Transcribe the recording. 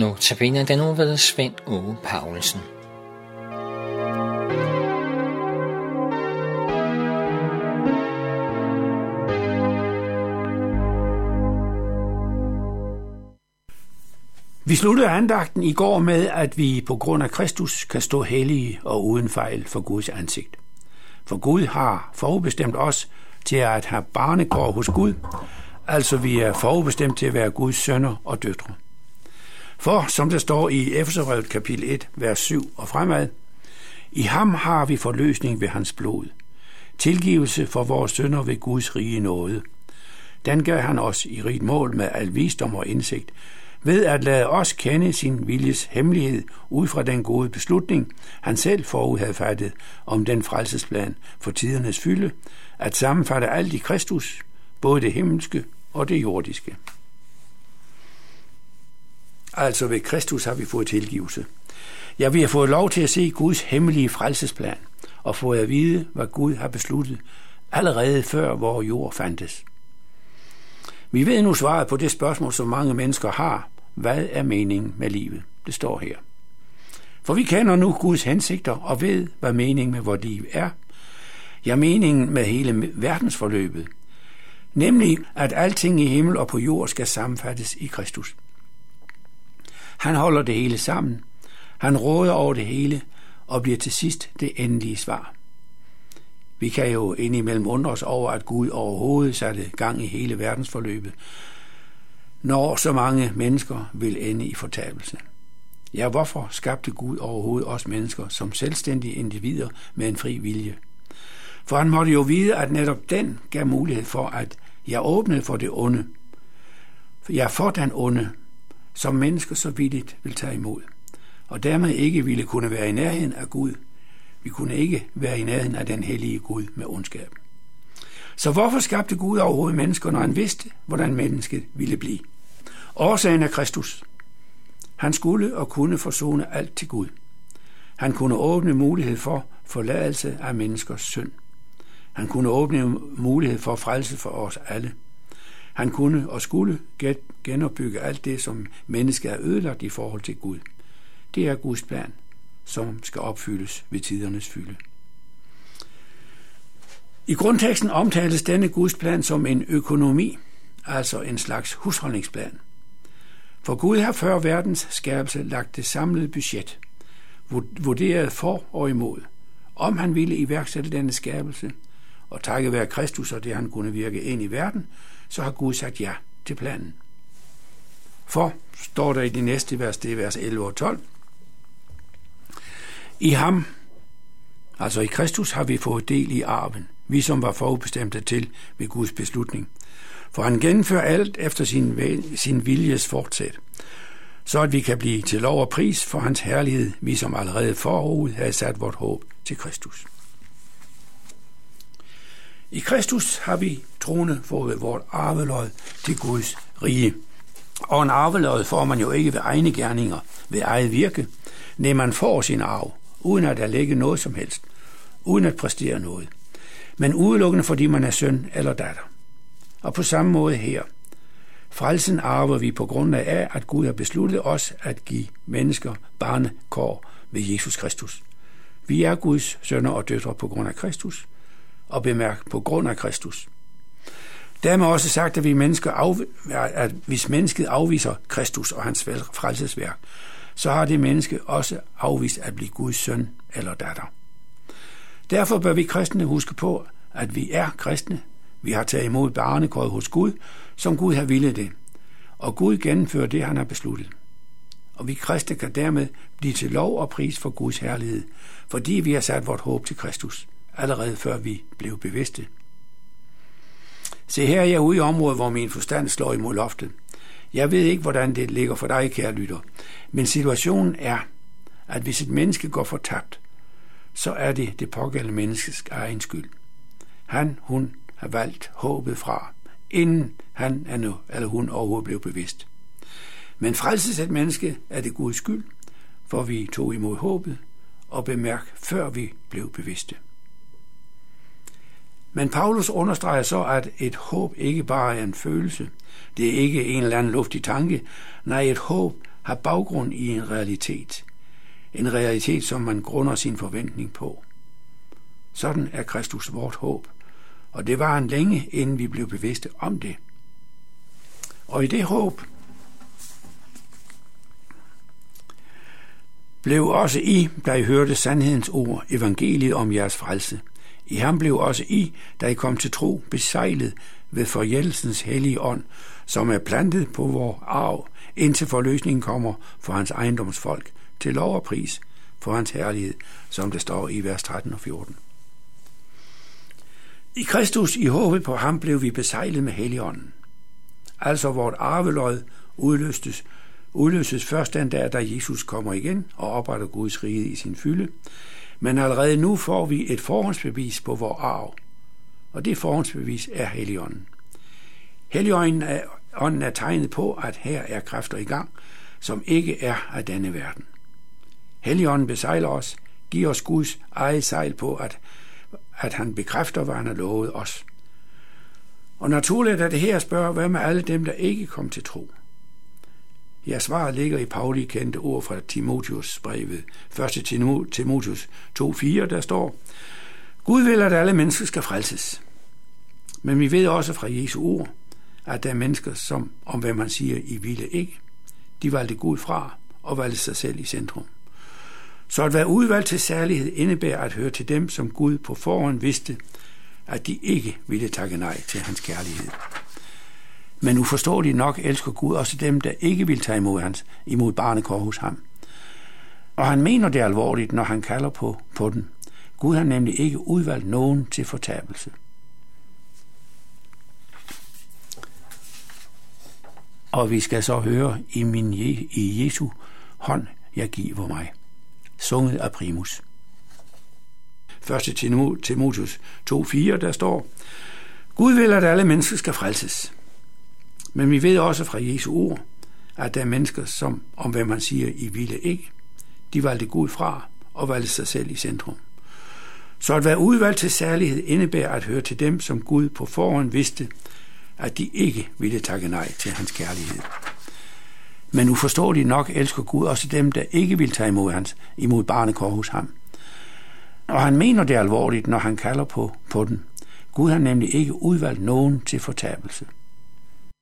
Notabene den nu ved Svend Ove Paulsen. Vi sluttede andagten i går med, at vi på grund af Kristus kan stå hellige og uden fejl for Guds ansigt. For Gud har forudbestemt os til at have barnekår hos Gud, altså vi er forudbestemt til at være Guds sønner og døtre. For, som der står i Efeserbrevet kapitel 1, vers 7 og fremad, i ham har vi forløsning ved hans blod. Tilgivelse for vores sønder ved Guds rige nåde. Den gav han os i rigt mål med al visdom og indsigt, ved at lade os kende sin viljes hemmelighed ud fra den gode beslutning, han selv forud havde fattet om den frelsesplan for tidernes fylde, at sammenfatte alt i Kristus, både det himmelske og det jordiske. Altså ved Kristus har vi fået tilgivelse. Ja, vi har fået lov til at se Guds hemmelige frelsesplan og fået at vide, hvad Gud har besluttet allerede før vores jord fandtes. Vi ved nu svaret på det spørgsmål, som mange mennesker har. Hvad er meningen med livet? Det står her. For vi kender nu Guds hensigter og ved, hvad meningen med vores liv er. Ja, meningen med hele verdensforløbet. Nemlig, at alting i himmel og på jord skal sammenfattes i Kristus. Han holder det hele sammen. Han råder over det hele og bliver til sidst det endelige svar. Vi kan jo indimellem undre os over, at Gud overhovedet satte gang i hele verdensforløbet, når så mange mennesker vil ende i fortabelse. Ja, hvorfor skabte Gud overhovedet os mennesker som selvstændige individer med en fri vilje? For han måtte jo vide, at netop den gav mulighed for, at jeg åbnede for det onde. Jeg for den onde, som mennesker så villigt vil tage imod, og dermed ikke ville kunne være i nærheden af Gud. Vi kunne ikke være i nærheden af den hellige Gud med ondskab. Så hvorfor skabte Gud overhovedet mennesker, når han vidste, hvordan mennesket ville blive? Årsagen er Kristus. Han skulle og kunne forsone alt til Gud. Han kunne åbne mulighed for forladelse af menneskers synd. Han kunne åbne mulighed for frelse for os alle. Han kunne og skulle genopbygge alt det, som mennesket er ødelagt i forhold til Gud. Det er Guds plan, som skal opfyldes ved tidernes fylde. I grundteksten omtales denne Guds plan som en økonomi, altså en slags husholdningsplan. For Gud har før verdens skabelse lagt det samlede budget, vurderet for og imod, om han ville iværksætte denne skabelse, og takket være Kristus og det, han kunne virke ind i verden, så har Gud sagt ja til planen. For, står der i de næste vers, det er vers 11 og 12, i ham, altså i Kristus, har vi fået del i arven, vi som var forudbestemte til ved Guds beslutning. For han gennemfører alt efter sin, sin viljes fortsæt, så at vi kan blive til lov og pris for hans herlighed, vi som allerede forud havde sat vort håb til Kristus. I Kristus har vi troende fået vort arvelod til Guds rige. Og en arvelod får man jo ikke ved egne gerninger, ved eget virke. Nej, man får sin arv, uden at der ligger noget som helst, uden at præstere noget. Men udelukkende fordi man er søn eller datter. Og på samme måde her. Frelsen arver vi på grund af, at Gud har besluttet os at give mennesker barnekår ved Jesus Kristus. Vi er Guds sønner og døtre på grund af Kristus, og bemærk på grund af Kristus. Dermed også sagt, at, vi mennesker af, at hvis mennesket afviser Kristus og hans frelsesværk, så har det menneske også afvist at blive Guds søn eller datter. Derfor bør vi kristne huske på, at vi er kristne. Vi har taget imod barnekåret hos Gud, som Gud har ville det. Og Gud gennemfører det, han har besluttet. Og vi kristne kan dermed blive til lov og pris for Guds herlighed, fordi vi har sat vort håb til Kristus allerede før vi blev bevidste. Se her er jeg ude i området, hvor min forstand slår imod loftet. Jeg ved ikke, hvordan det ligger for dig, kære lytter, men situationen er, at hvis et menneske går fortabt, så er det det pågældende menneskes egen skyld. Han, hun har valgt håbet fra, inden han er nu, eller hun overhovedet blev bevidst. Men frelses et menneske er det Guds skyld, for vi tog imod håbet og bemærk, før vi blev bevidste. Men Paulus understreger så, at et håb ikke bare er en følelse. Det er ikke en eller anden luftig tanke. Nej, et håb har baggrund i en realitet. En realitet, som man grunder sin forventning på. Sådan er Kristus vort håb, og det var en længe, inden vi blev bevidste om det. Og i det håb blev også I, da I hørte sandhedens ord, evangeliet om jeres frelse. I ham blev også I, da I kom til tro, besejlet ved forjældelsens hellige ånd, som er plantet på vor arv, indtil forløsningen kommer for hans ejendomsfolk, til lov og pris for hans herlighed, som det står i vers 13 og 14. I Kristus, i håbet på ham, blev vi besejlet med helligånden. Altså vort arvelod udløstes, udløses først den dag, da Jesus kommer igen og opretter Guds rige i sin fylde. Men allerede nu får vi et forhåndsbevis på vores arv, og det forhåndsbevis er Helligånden. Helligånden er, ånden er tegnet på, at her er kræfter i gang, som ikke er af denne verden. Helligånden besejler os, giver os Guds eget sejl på, at, at han bekræfter, hvad han har lovet os. Og naturligt er det her at spørge, hvad med alle dem, der ikke kom til tro? Ja, svaret ligger i Pauli kendte ord fra Timotius brevet, 1. Timotius 2.4, der står, Gud vil, at alle mennesker skal frelses. Men vi ved også fra Jesu ord, at der er mennesker, som, om hvad man siger, I ville ikke, de valgte Gud fra og valgte sig selv i centrum. Så at være udvalgt til særlighed indebærer at høre til dem, som Gud på forhånd vidste, at de ikke ville takke nej til hans kærlighed. Men uforståeligt nok elsker Gud også dem, der ikke vil tage imod, hans, imod barnekår hos ham. Og han mener det alvorligt, når han kalder på, på den. Gud har nemlig ikke udvalgt nogen til fortabelse. Og vi skal så høre i, min, i Jesu hånd, jeg giver mig. Sunget af Primus. 1. Timotheus 2.4, der står, Gud vil, at alle mennesker skal frelses. Men vi ved også fra Jesu ord, at der er mennesker, som, om hvad man siger, I ville ikke, de valgte Gud fra og valgte sig selv i centrum. Så at være udvalgt til særlighed indebærer at høre til dem, som Gud på forhånd vidste, at de ikke ville takke nej til hans kærlighed. Men uforståeligt nok elsker Gud også dem, der ikke vil tage imod, hans, imod barnekår hos ham. Og han mener det alvorligt, når han kalder på, på den. Gud har nemlig ikke udvalgt nogen til fortabelse.